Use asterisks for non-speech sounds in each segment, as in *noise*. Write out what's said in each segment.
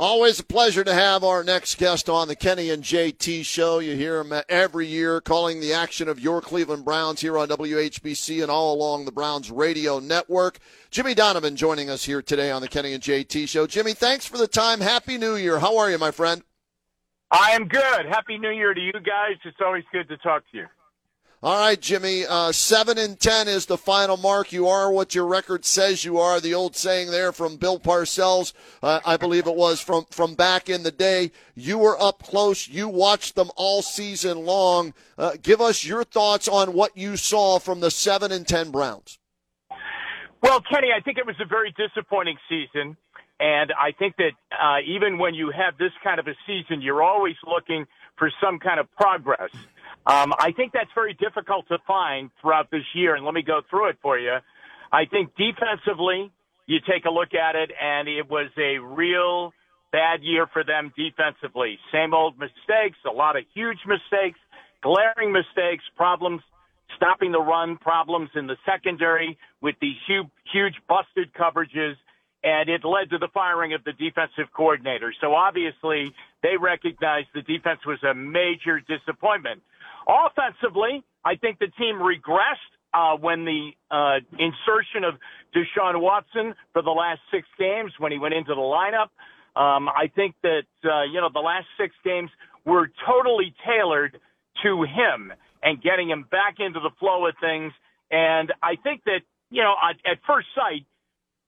Always a pleasure to have our next guest on the Kenny and JT show. You hear him every year calling the action of your Cleveland Browns here on WHBC and all along the Browns radio network. Jimmy Donovan joining us here today on the Kenny and JT show. Jimmy, thanks for the time. Happy New Year. How are you, my friend? I am good. Happy New Year to you guys. It's always good to talk to you. All right, Jimmy. Uh, seven and ten is the final mark. You are what your record says you are. The old saying there from Bill Parcells, uh, I believe it was from from back in the day. You were up close. You watched them all season long. Uh, give us your thoughts on what you saw from the seven and ten Browns. Well, Kenny, I think it was a very disappointing season, and I think that uh, even when you have this kind of a season, you're always looking for some kind of progress. Um, I think that's very difficult to find throughout this year, and let me go through it for you. I think defensively, you take a look at it, and it was a real bad year for them defensively. Same old mistakes, a lot of huge mistakes, glaring mistakes, problems stopping the run, problems in the secondary with these huge, huge busted coverages, and it led to the firing of the defensive coordinator. So obviously, they recognized the defense was a major disappointment. Offensively, I think the team regressed uh, when the uh, insertion of Deshaun Watson for the last six games when he went into the lineup. Um, I think that uh, you know the last six games were totally tailored to him and getting him back into the flow of things. And I think that you know at, at first sight,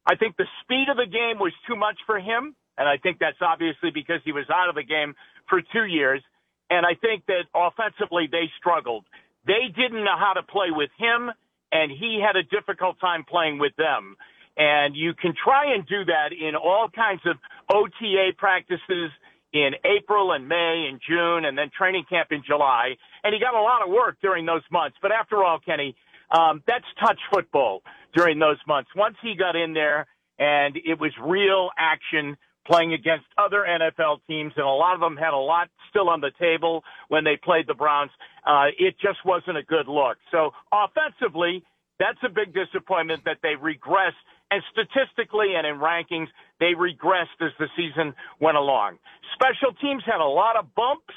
I think the speed of the game was too much for him, and I think that's obviously because he was out of the game for two years. And I think that offensively they struggled. They didn't know how to play with him, and he had a difficult time playing with them. And you can try and do that in all kinds of OTA practices in April and May and June, and then training camp in July. And he got a lot of work during those months. But after all, Kenny, um, that's touch football during those months. Once he got in there and it was real action, playing against other NFL teams, and a lot of them had a lot still on the table when they played the Browns. Uh, it just wasn't a good look. So offensively, that's a big disappointment that they regressed. And statistically and in rankings, they regressed as the season went along. Special teams had a lot of bumps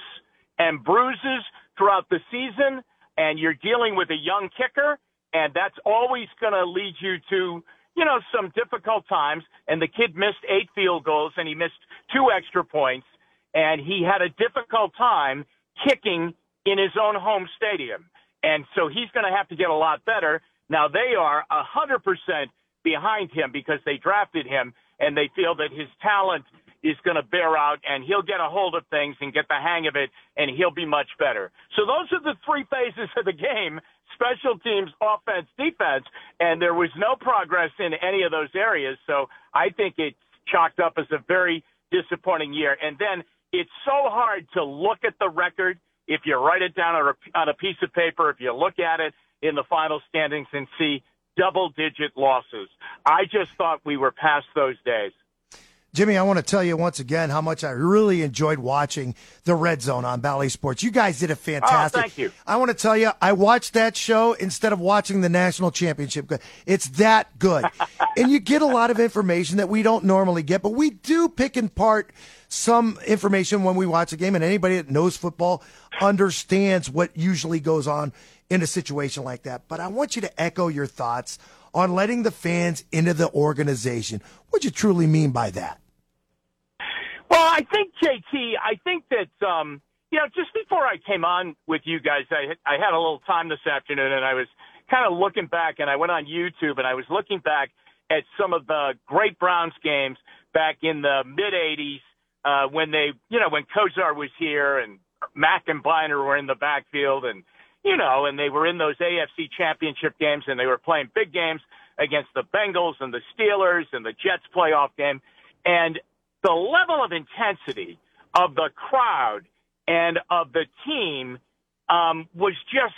and bruises throughout the season, and you're dealing with a young kicker, and that's always going to lead you to you know, some difficult times, and the kid missed eight field goals and he missed two extra points, and he had a difficult time kicking in his own home stadium. And so he's going to have to get a lot better. Now they are a hundred percent behind him because they drafted him and they feel that his talent is going to bear out and he'll get a hold of things and get the hang of it and he'll be much better. So those are the three phases of the game special teams, offense, defense, and there was no progress in any of those areas. So I think it's chalked up as a very disappointing year. And then it's so hard to look at the record if you write it down on a piece of paper, if you look at it in the final standings and see double digit losses. I just thought we were past those days. Jimmy, I want to tell you once again how much I really enjoyed watching the Red Zone on Bally Sports. You guys did a oh, fantastic. Oh, thank you. I want to tell you, I watched that show instead of watching the national championship. It's that good, *laughs* and you get a lot of information that we don't normally get, but we do pick and part some information when we watch a game. And anybody that knows football understands what usually goes on in a situation like that. But I want you to echo your thoughts on letting the fans into the organization. What do you truly mean by that? Well, I think JT, I think that um, you know, just before I came on with you guys, I I had a little time this afternoon, and I was kind of looking back, and I went on YouTube, and I was looking back at some of the great Browns games back in the mid '80s uh, when they, you know, when Kosar was here and Mack and Byner were in the backfield, and you know, and they were in those AFC Championship games, and they were playing big games against the Bengals and the Steelers and the Jets playoff game, and the level of intensity of the crowd and of the team um, was just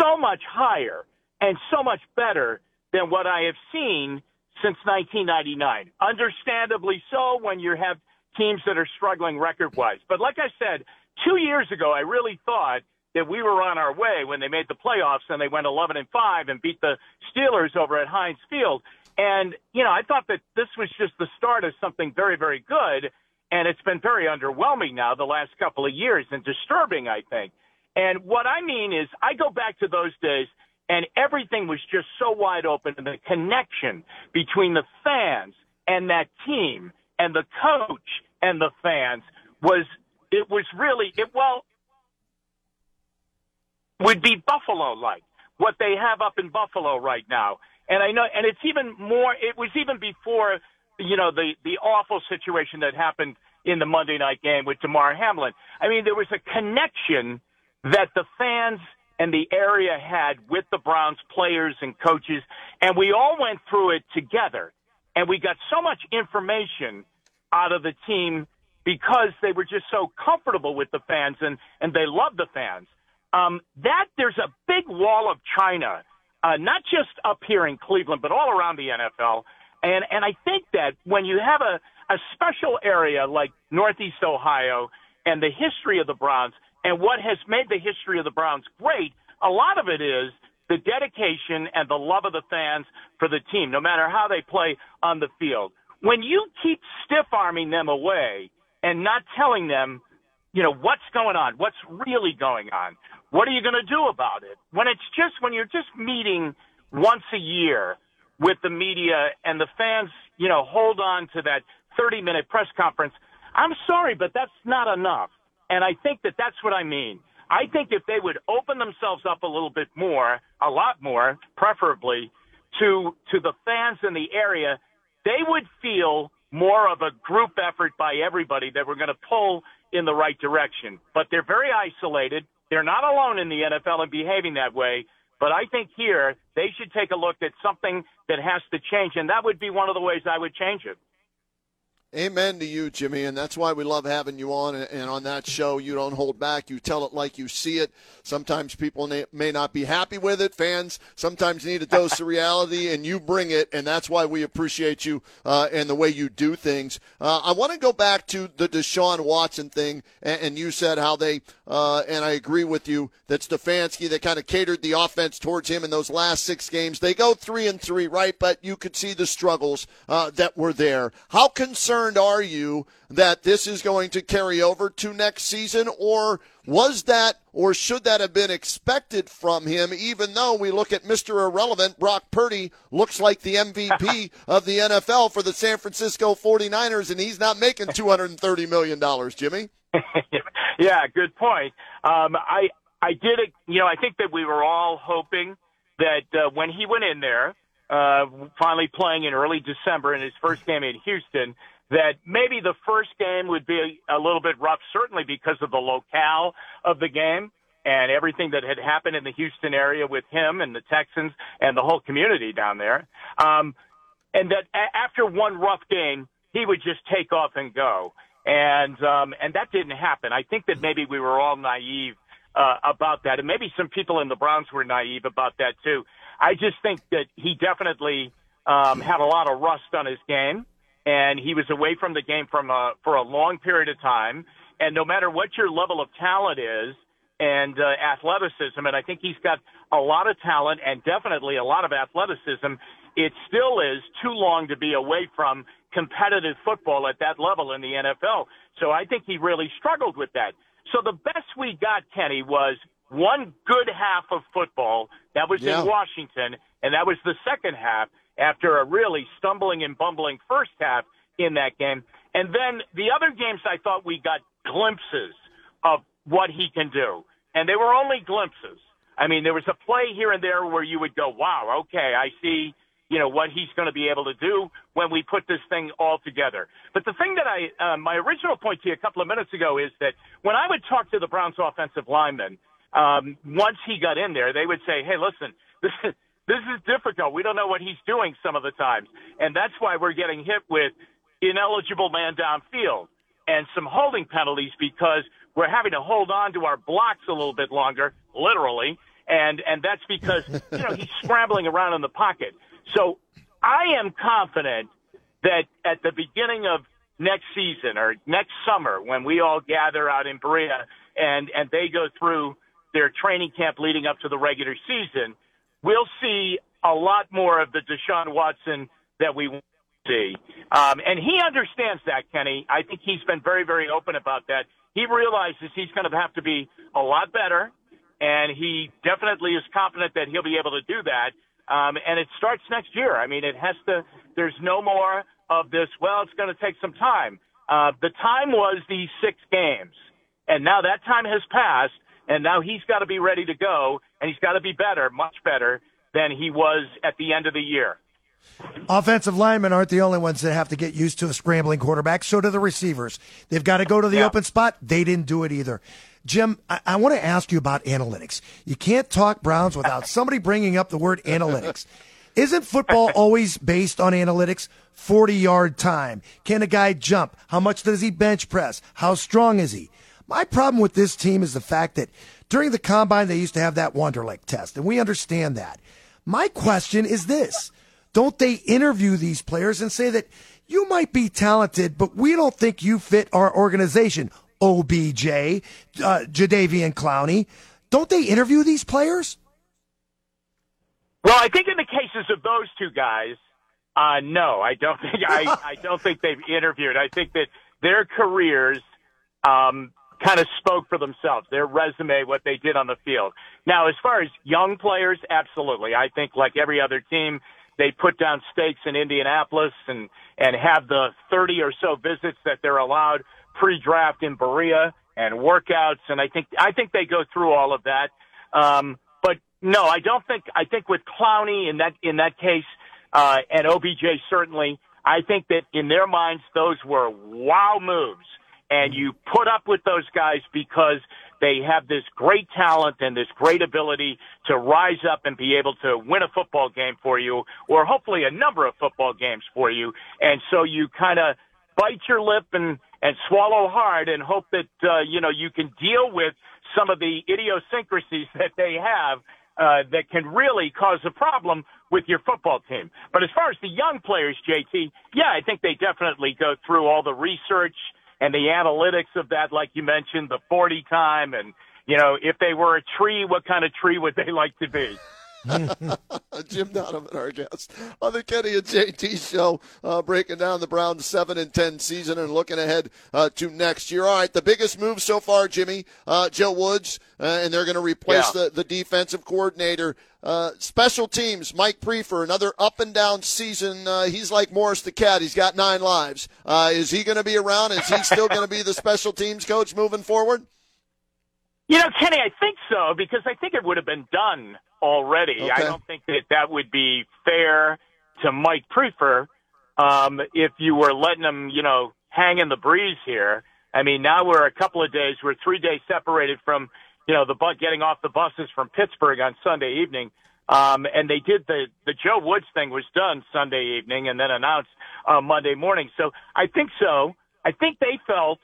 so much higher and so much better than what I have seen since 1999. Understandably so when you have teams that are struggling record wise. But like I said, two years ago, I really thought that we were on our way when they made the playoffs and they went 11 and 5 and beat the Steelers over at Heinz Field. And, you know, I thought that this was just the start of something very, very good. And it's been very underwhelming now the last couple of years and disturbing, I think. And what I mean is, I go back to those days and everything was just so wide open and the connection between the fans and that team and the coach and the fans was, it was really, it, well, would be Buffalo like what they have up in Buffalo right now. And I know, and it's even more, it was even before, you know, the, the awful situation that happened in the Monday night game with Damar Hamlin. I mean, there was a connection that the fans and the area had with the Browns players and coaches, and we all went through it together. And we got so much information out of the team because they were just so comfortable with the fans and, and they loved the fans. Um, that there's a big wall of China, uh, not just up here in Cleveland, but all around the NFL. And, and I think that when you have a, a special area like Northeast Ohio and the history of the Browns and what has made the history of the Browns great, a lot of it is the dedication and the love of the fans for the team, no matter how they play on the field. When you keep stiff arming them away and not telling them, you know, what's going on, what's really going on, what are you going to do about it? When it's just, when you're just meeting once a year with the media and the fans, you know, hold on to that 30 minute press conference. I'm sorry, but that's not enough. And I think that that's what I mean. I think if they would open themselves up a little bit more, a lot more, preferably to, to the fans in the area, they would feel more of a group effort by everybody that we're going to pull in the right direction. But they're very isolated. They're not alone in the NFL and behaving that way. But I think here they should take a look at something that has to change, and that would be one of the ways I would change it. Amen to you, Jimmy, and that's why we love having you on. And on that show, you don't hold back. You tell it like you see it. Sometimes people may not be happy with it. Fans sometimes need a dose of *laughs* reality, and you bring it, and that's why we appreciate you uh, and the way you do things. Uh, I want to go back to the Deshaun Watson thing, and, and you said how they, uh, and I agree with you, that Stefanski, they kind of catered the offense towards him in those last six games. They go three and three, right? But you could see the struggles uh, that were there. How concerned concerned are you that this is going to carry over to next season, or was that or should that have been expected from him, even though we look at Mr. Irrelevant, Brock Purdy looks like the MVP *laughs* of the NFL for the San Francisco 49ers, and he's not making *laughs* $230 million, Jimmy? *laughs* yeah, good point. Um, I, I did, you know, I think that we were all hoping that uh, when he went in there, uh, finally playing in early December in his first game in Houston, that maybe the first game would be a little bit rough, certainly because of the locale of the game and everything that had happened in the Houston area with him and the Texans and the whole community down there. Um, and that a- after one rough game, he would just take off and go. And, um, and that didn't happen. I think that maybe we were all naive, uh, about that. And maybe some people in the Browns were naive about that too. I just think that he definitely, um, had a lot of rust on his game and he was away from the game from a, for a long period of time. And no matter what your level of talent is and uh, athleticism, and I think he's got a lot of talent and definitely a lot of athleticism, it still is too long to be away from competitive football at that level in the NFL. So I think he really struggled with that. So the best we got, Kenny, was one good half of football. That was yeah. in Washington, and that was the second half after a really stumbling and bumbling first half in that game. And then the other games, I thought we got glimpses of what he can do. And they were only glimpses. I mean, there was a play here and there where you would go, wow, okay, I see, you know, what he's going to be able to do when we put this thing all together. But the thing that I, uh, my original point to you a couple of minutes ago is that when I would talk to the Browns offensive linemen, um, once he got in there, they would say, hey, listen, this is, this is difficult. We don't know what he's doing some of the times. And that's why we're getting hit with ineligible man downfield and some holding penalties because we're having to hold on to our blocks a little bit longer, literally, and and that's because *laughs* you know he's scrambling around in the pocket. So I am confident that at the beginning of next season or next summer when we all gather out in Berea and and they go through their training camp leading up to the regular season, we'll see a lot more of the Deshaun Watson that we see. Um, and he understands that, Kenny. I think he's been very, very open about that. He realizes he's going to have to be a lot better, and he definitely is confident that he'll be able to do that. Um, and it starts next year. I mean, it has to, there's no more of this, well, it's going to take some time. Uh, the time was these six games. And now that time has passed, and now he's got to be ready to go, and he's got to be better, much better than he was at the end of the year. Offensive linemen aren't the only ones that have to get used to a scrambling quarterback. So do the receivers. They've got to go to the yeah. open spot. They didn't do it either. Jim, I, I want to ask you about analytics. You can't talk Browns without somebody bringing up the word analytics. Isn't football *laughs* always based on analytics? 40 yard time. Can a guy jump? How much does he bench press? How strong is he? My problem with this team is the fact that during the combine, they used to have that Wonderlic test, and we understand that. My question is this Don't they interview these players and say that you might be talented, but we don't think you fit our organization? OBJ, uh, Jadeveon Clowney. Don't they interview these players? Well, I think in the cases of those two guys, uh, no, I don't think I, *laughs* I don't think they've interviewed. I think that their careers um, kind of spoke for themselves. Their resume, what they did on the field. Now, as far as young players, absolutely. I think like every other team, they put down stakes in Indianapolis and and have the 30 or so visits that they're allowed pre-draft in Berea and workouts. And I think I think they go through all of that. Um, but no, I don't think. I think with Clowney in that in that case, uh, and OBJ certainly, I think that in their minds those were wow moves, and you put up with those guys because they have this great talent and this great ability to rise up and be able to win a football game for you, or hopefully a number of football games for you. And so you kind of bite your lip and and swallow hard and hope that uh, you know you can deal with some of the idiosyncrasies *laughs* that they have uh, that can really cause a problem with your football team. But as far as the young players, JT, yeah, I think they definitely go through all the research and the analytics of that, like you mentioned, the 40 time, and you know, if they were a tree, what kind of tree would they like to be? *laughs* Jim Donovan, our guest on the Kenny and JT show, uh, breaking down the Browns' seven and ten season and looking ahead uh, to next year. All right, the biggest move so far, Jimmy, uh, Joe Woods, uh, and they're going to replace yeah. the, the defensive coordinator. Uh, special teams, Mike Priefer, another up and down season. Uh, he's like Morris the cat. He's got nine lives. is he going to be around? Is he still going to be the *laughs* special teams coach moving forward? You know, Kenny, I think so because I think it would have been done already. Okay. I don't think that that would be fair to Mike Priefer um, if you were letting him, you know, hang in the breeze here. I mean, now we're a couple of days, we're three days separated from, you know, the bus getting off the buses from Pittsburgh on Sunday evening. Um, and they did the, the Joe Woods thing was done Sunday evening and then announced uh, Monday morning. So I think so. I think they felt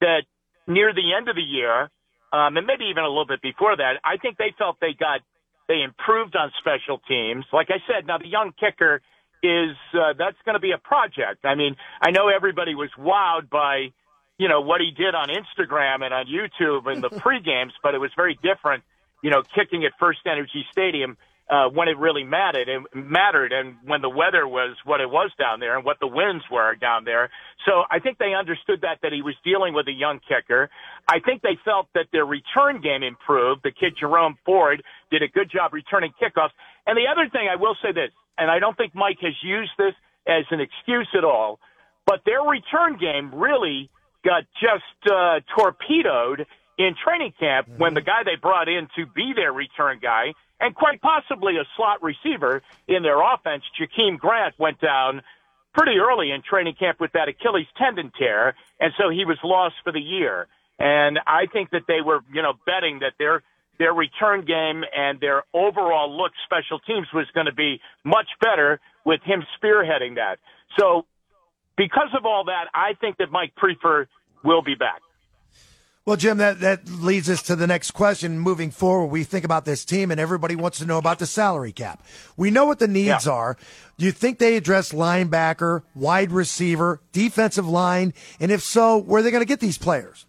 that near the end of the year, um, and maybe even a little bit before that, I think they felt they got they improved on special teams. Like I said, now the young kicker is uh, that's going to be a project. I mean, I know everybody was wowed by you know what he did on Instagram and on YouTube in the *laughs* pre games, but it was very different. You know, kicking at First Energy Stadium uh, when it really mattered and mattered and when the weather was what it was down there and what the winds were down there. So I think they understood that, that he was dealing with a young kicker. I think they felt that their return game improved. The kid Jerome Ford did a good job returning kickoffs. And the other thing I will say this, and I don't think Mike has used this as an excuse at all, but their return game really got just uh, torpedoed in training camp when the guy they brought in to be their return guy and quite possibly a slot receiver in their offense, Jakeem Grant, went down pretty early in training camp with that Achilles tendon tear, and so he was lost for the year. And I think that they were, you know, betting that their their return game and their overall look special teams was going to be much better with him spearheading that. So because of all that, I think that Mike Priefer will be back. Well, Jim, that, that leads us to the next question. Moving forward, we think about this team, and everybody wants to know about the salary cap. We know what the needs yeah. are. Do you think they address linebacker, wide receiver, defensive line? And if so, where are they going to get these players?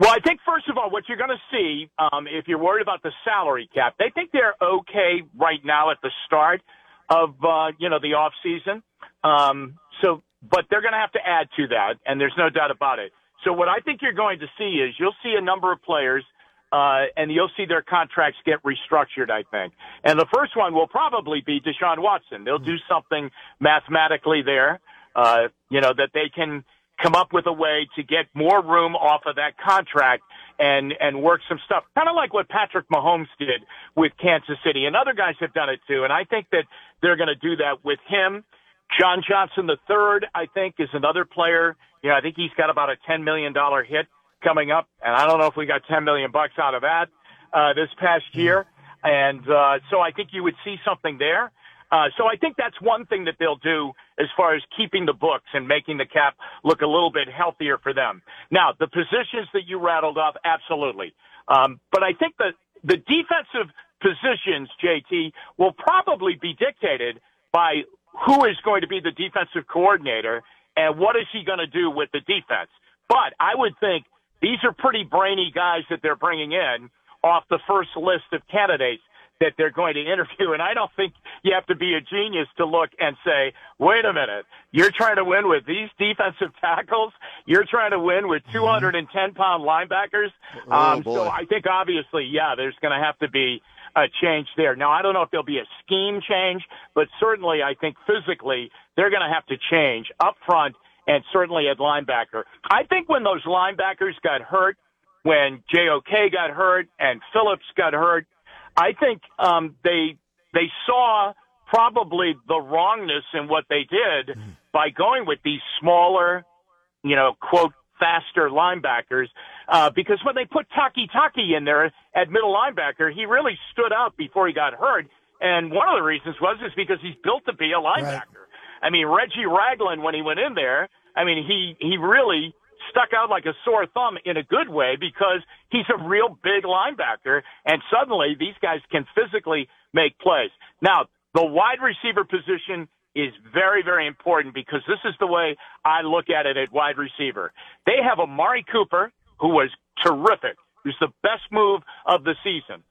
Well, I think first of all, what you're going to see, um, if you're worried about the salary cap, they think they're okay right now at the start of uh, you know the off season. Um, so, but they're going to have to add to that, and there's no doubt about it. So what I think you're going to see is you'll see a number of players, uh, and you'll see their contracts get restructured, I think. And the first one will probably be Deshaun Watson. They'll do something mathematically there, uh, you know, that they can come up with a way to get more room off of that contract and, and work some stuff. Kind of like what Patrick Mahomes did with Kansas City. And other guys have done it too. And I think that they're going to do that with him. John Johnson third, I think, is another player know, I think he's got about a $10 million hit coming up, and I don't know if we got 10 million bucks out of that uh, this past year. And uh, so I think you would see something there. Uh, so I think that's one thing that they'll do as far as keeping the books and making the cap look a little bit healthier for them. Now, the positions that you rattled off, absolutely. Um, but I think that the defensive positions, JT, will probably be dictated by who is going to be the defensive coordinator and what is he going to do with the defense? But I would think these are pretty brainy guys that they're bringing in off the first list of candidates that they're going to interview. And I don't think you have to be a genius to look and say, wait a minute, you're trying to win with these defensive tackles. You're trying to win with 210 pound linebackers. Oh, um, so I think obviously, yeah, there's going to have to be a change there. Now, I don't know if there'll be a scheme change, but certainly I think physically they're going to have to change up front and certainly at linebacker. I think when those linebackers got hurt, when JOK got hurt and Phillips got hurt, I think um, they they saw probably the wrongness in what they did by going with these smaller, you know, quote faster linebackers uh, because when they put Takitaki in there at middle linebacker, he really stood out before he got hurt. And one of the reasons was is because he's built to be a linebacker. Right. I mean, Reggie Ragland, when he went in there, I mean, he, he really stuck out like a sore thumb in a good way because he's a real big linebacker. And suddenly these guys can physically make plays. Now, the wide receiver position is very, very important because this is the way I look at it at wide receiver. They have Amari Cooper, who was terrific, who's the best move of the season.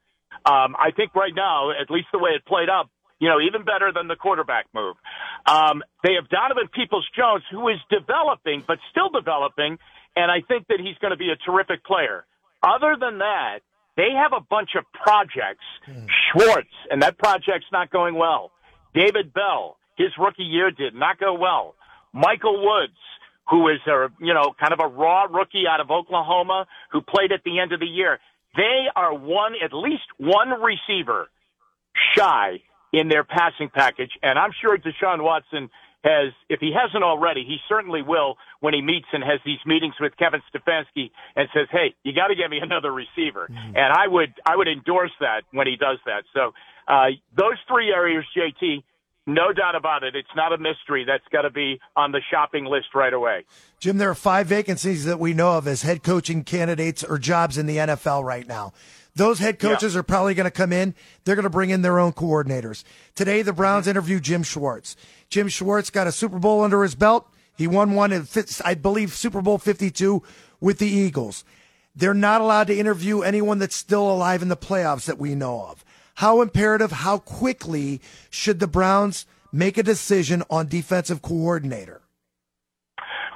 Um, I think right now, at least the way it played up, you know, even better than the quarterback move. Um, they have Donovan Peoples Jones, who is developing, but still developing, and I think that he's going to be a terrific player. Other than that, they have a bunch of projects. Mm. Schwartz, and that project's not going well. David Bell, his rookie year did not go well. Michael Woods, who is a, you know, kind of a raw rookie out of Oklahoma who played at the end of the year. They are one, at least one receiver shy in their passing package. And I'm sure Deshaun Watson has, if he hasn't already, he certainly will when he meets and has these meetings with Kevin Stefanski and says, "Hey, you got to get me *laughs* another receiver." Mm-hmm. And I would, I would endorse that when he does that. So uh, those three areas, JT, no doubt about it. It's not a mystery. That's got to be on the shopping list right away. Jim, there are five vacancies that we know of as head coaching candidates or jobs in the NFL right now. Those head coaches yeah. are probably going to come in. They're going to bring in their own coordinators. Today, the Browns mm-hmm. interviewed Jim Schwartz. Jim Schwartz got a Super Bowl under his belt. He won one in, I believe, Super Bowl 52 with the Eagles. They're not allowed to interview anyone that's still alive in the playoffs that we know of. How imperative, how quickly should the Browns make a decision on defensive coordinator?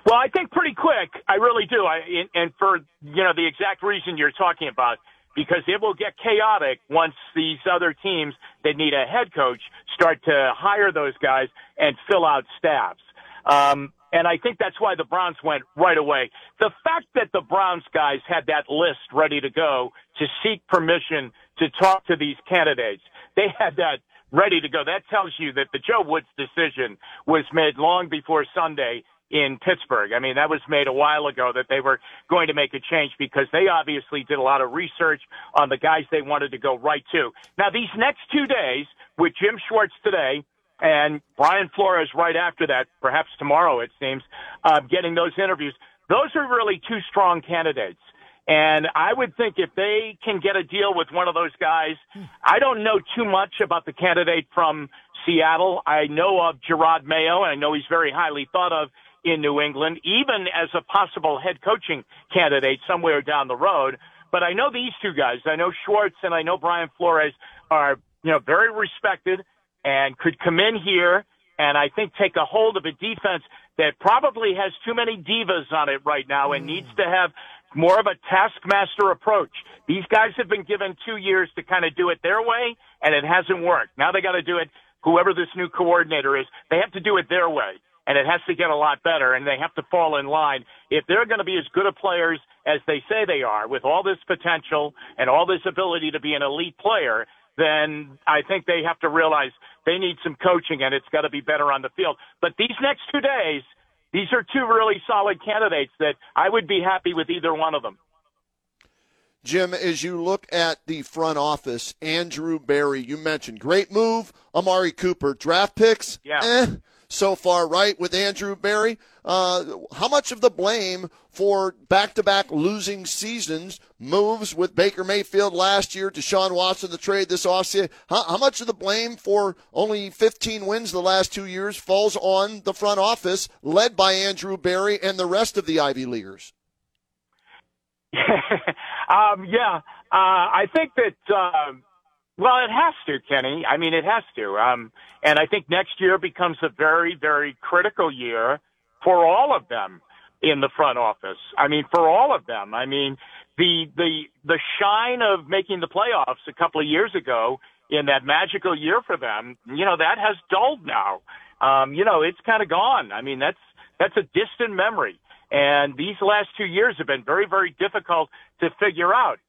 Well, I think pretty quick. I really do. I, and for you know the exact reason you're talking about because it will get chaotic once these other teams that need a head coach start to hire those guys and fill out staffs. Um, and I think that's why the Browns went right away. The fact that the Browns guys had that list ready to go to seek permission to talk to these candidates, they had that ready to go. That tells you that the Joe Woods decision was made long before Sunday in Pittsburgh. I mean, that was made a while ago that they were going to make a change because they obviously did a lot of research on the guys they wanted to go right to. Now, these next two days with Jim Schwartz today and Brian Flores right after that, perhaps tomorrow it seems, uh, getting those interviews. Those are really two strong candidates. And I would think if they can get a deal with one of those guys, I don't know too much about the candidate from Seattle. I know of Jerod Mayo, and I know he's very highly thought of in New England, even as a possible head coaching candidate somewhere down the road. But I know these two guys. I know Schwartz and I know Brian Flores are, you know, very respected and could come in here and I think take a hold of a defense that probably has too many divas on it right now and needs mm. to have more of a taskmaster approach. These guys have been given two years to kind of do it their way and it hasn't worked. Now they got to do it, whoever this new coordinator is, they have to do it their way and it has to get a lot better and they have to fall in line. If they're going to be as good of players as they say they are with all this potential and all this ability to be an elite player, then I think they have to realize they need some coaching and it's got to be better on the field. But these next two days, these are two really solid candidates that I would be happy with either one of them. Jim, as you look at the front office, Andrew Berry, you mentioned great move, Amari Cooper, draft picks, yeah. Eh, so far, right, with Andrew Berry. Uh, how much of the blame for back to back losing seasons, moves with Baker Mayfield last year, Deshaun Watson, the trade this offseason, how, how much of the blame for only 15 wins the last two years falls on the front office led by Andrew Berry and the rest of the Ivy Leaguers? *laughs* um, yeah, uh, I think that. Uh, well, it has to, Kenny. I mean, it has to. Um, and I think next year becomes a very, very critical year for all of them in the front office. I mean, for all of them. I mean, the the the shine of making the playoffs a couple of years ago in that magical year for them, you know, that has dulled now. Um, you know, it's kind of gone. I mean, that's that's a distant memory. And these last two years have been very, very difficult to figure out.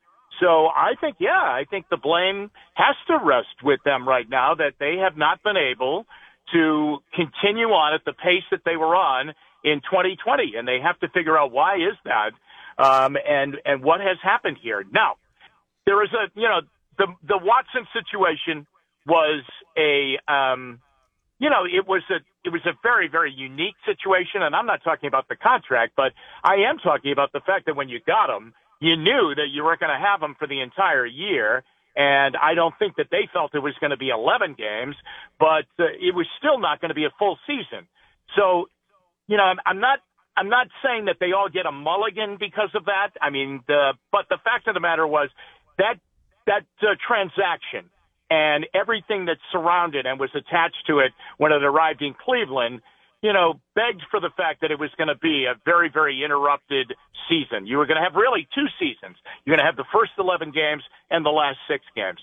So I think, yeah, I think the blame has to rest with them right now that they have not been able to continue on at the pace that they were on in 2020, and they have to figure out why is that, um, and and what has happened here. Now, there is a, you know, the the Watson situation was a, um, you know, it was a it was a very very unique situation, and I'm not talking about the contract, but I am talking about the fact that when you got him you knew that you weren't going to have them for the entire year. And I don't think that they felt it was going to be 11 games, but uh, it was still not going to be a full season. So, you know, I'm, I'm not, I'm not saying that they all get a mulligan because of that. I mean, the, but the fact of the matter was that, that uh, transaction and everything that surrounded and was attached to it when it arrived in Cleveland you know, begged for the fact that it was going to be a very, very interrupted season. You were going to have really two seasons. You're going to have the first 11 games and the last six games.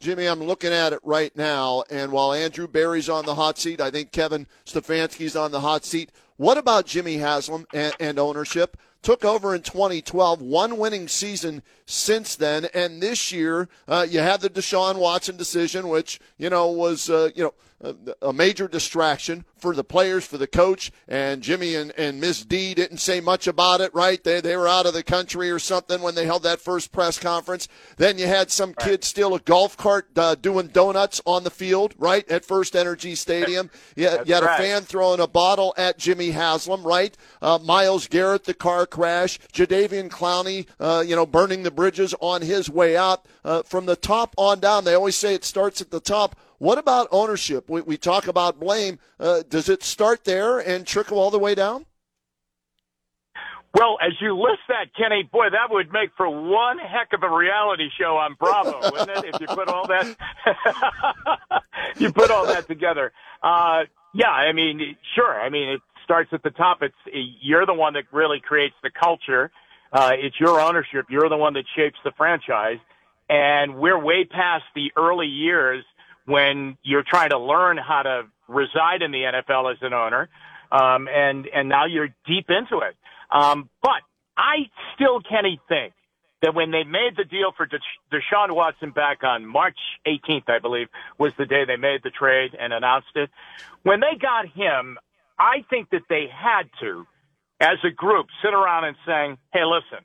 Jimmy, I'm looking at it right now, and while Andrew Berry's on the hot seat, I think Kevin Stefanski's on the hot seat. What about Jimmy Haslam and, and ownership? Took over in 2012, one winning season since then, and this year uh, you had the Deshaun Watson decision, which you know was uh, you know a major distraction for the players, for the coach, and Jimmy and, and Miss Dee didn't say much about it, right? They, they were out of the country or something when they held that first press conference. Then you had some right. kid steal a golf cart uh, doing donuts on the field, right, at First Energy Stadium. You, you had right. a fan throwing a bottle at Jimmy Haslam, right? Uh, Myles Garrett, the car crash. Jadeveon Clowney, uh, you know, burning the bridges on his way out. Uh, from the top on down, they always say it starts at the top what about ownership? We, we talk about blame. Uh, does it start there and trickle all the way down? Well, as you list that, Kenny, boy, that would make for one heck of a reality show on Bravo, *laughs* wouldn't it? If you put all that, *laughs* you put all that together. Uh, yeah, I mean, sure. I mean, it starts at the top. It's you're the one that really creates the culture. Uh, it's your ownership. You're the one that shapes the franchise, and we're way past the early years when you're trying to learn how to reside in the NFL as an owner, um, and and now you're deep into it. Um, but I still, Kenny, think that when they made the deal for Deshaun Watson back on March 18th, I believe, was the day they made the trade and announced it. When they got him, I think that they had to, as a group, sit around and saying, "Hey, listen."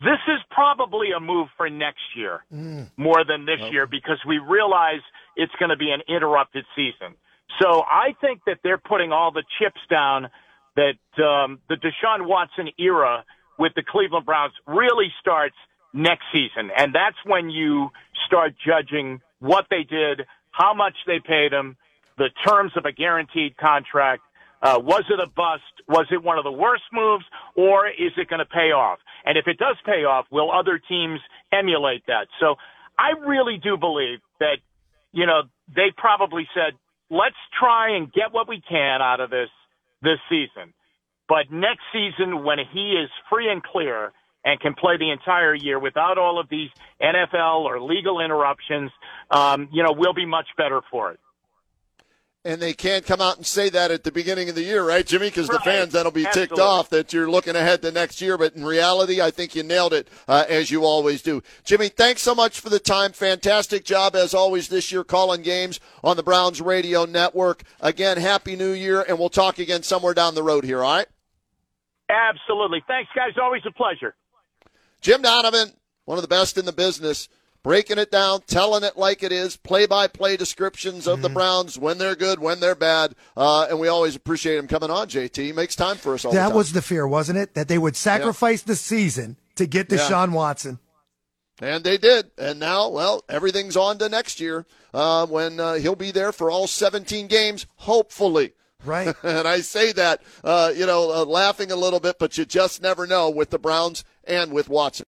This is probably a move for next year mm. more than this okay. year because we realize it's going to be an interrupted season. So I think that they're putting all the chips down that um, the Deshaun Watson era with the Cleveland Browns really starts next season. And that's when you start judging what they did, how much they paid him, the terms of a guaranteed contract. Uh, was it a bust? Was it one of the worst moves or is it going to pay off? And if it does pay off, will other teams emulate that? So I really do believe that, you know, they probably said, let's try and get what we can out of this this season. But next season, when he is free and clear and can play the entire year without all of these NFL or legal interruptions, um, you know, we'll be much better for it. And they can't come out and say that at the beginning of the year, right, Jimmy? Because right. the fans that'll be Absolutely. ticked off that you're looking ahead to next year. But in reality, I think you nailed it uh, as you always do. Jimmy, thanks so much for the time. Fantastic job as always this year calling games on the Browns Radio Network. Again, happy New Year, and we'll talk again somewhere down the road here. All right. Absolutely. Thanks, guys. Always a pleasure. Jim Donovan, one of the best in the business breaking it down, telling it like it is, play by play descriptions of mm-hmm. the Browns when they're good, when they're bad. Uh, and we always appreciate him coming on, JT. He makes time for us all That was the fear, wasn't it? That they would sacrifice yeah. the season to get Deshaun yeah. Watson. And they did. And now, well, everything's on to next year uh, when uh, he'll be there for all 17 games, hopefully. Right. *laughs* and I say that, uh, you know, uh, laughing a little bit, but you just never know with the Browns and with Watson.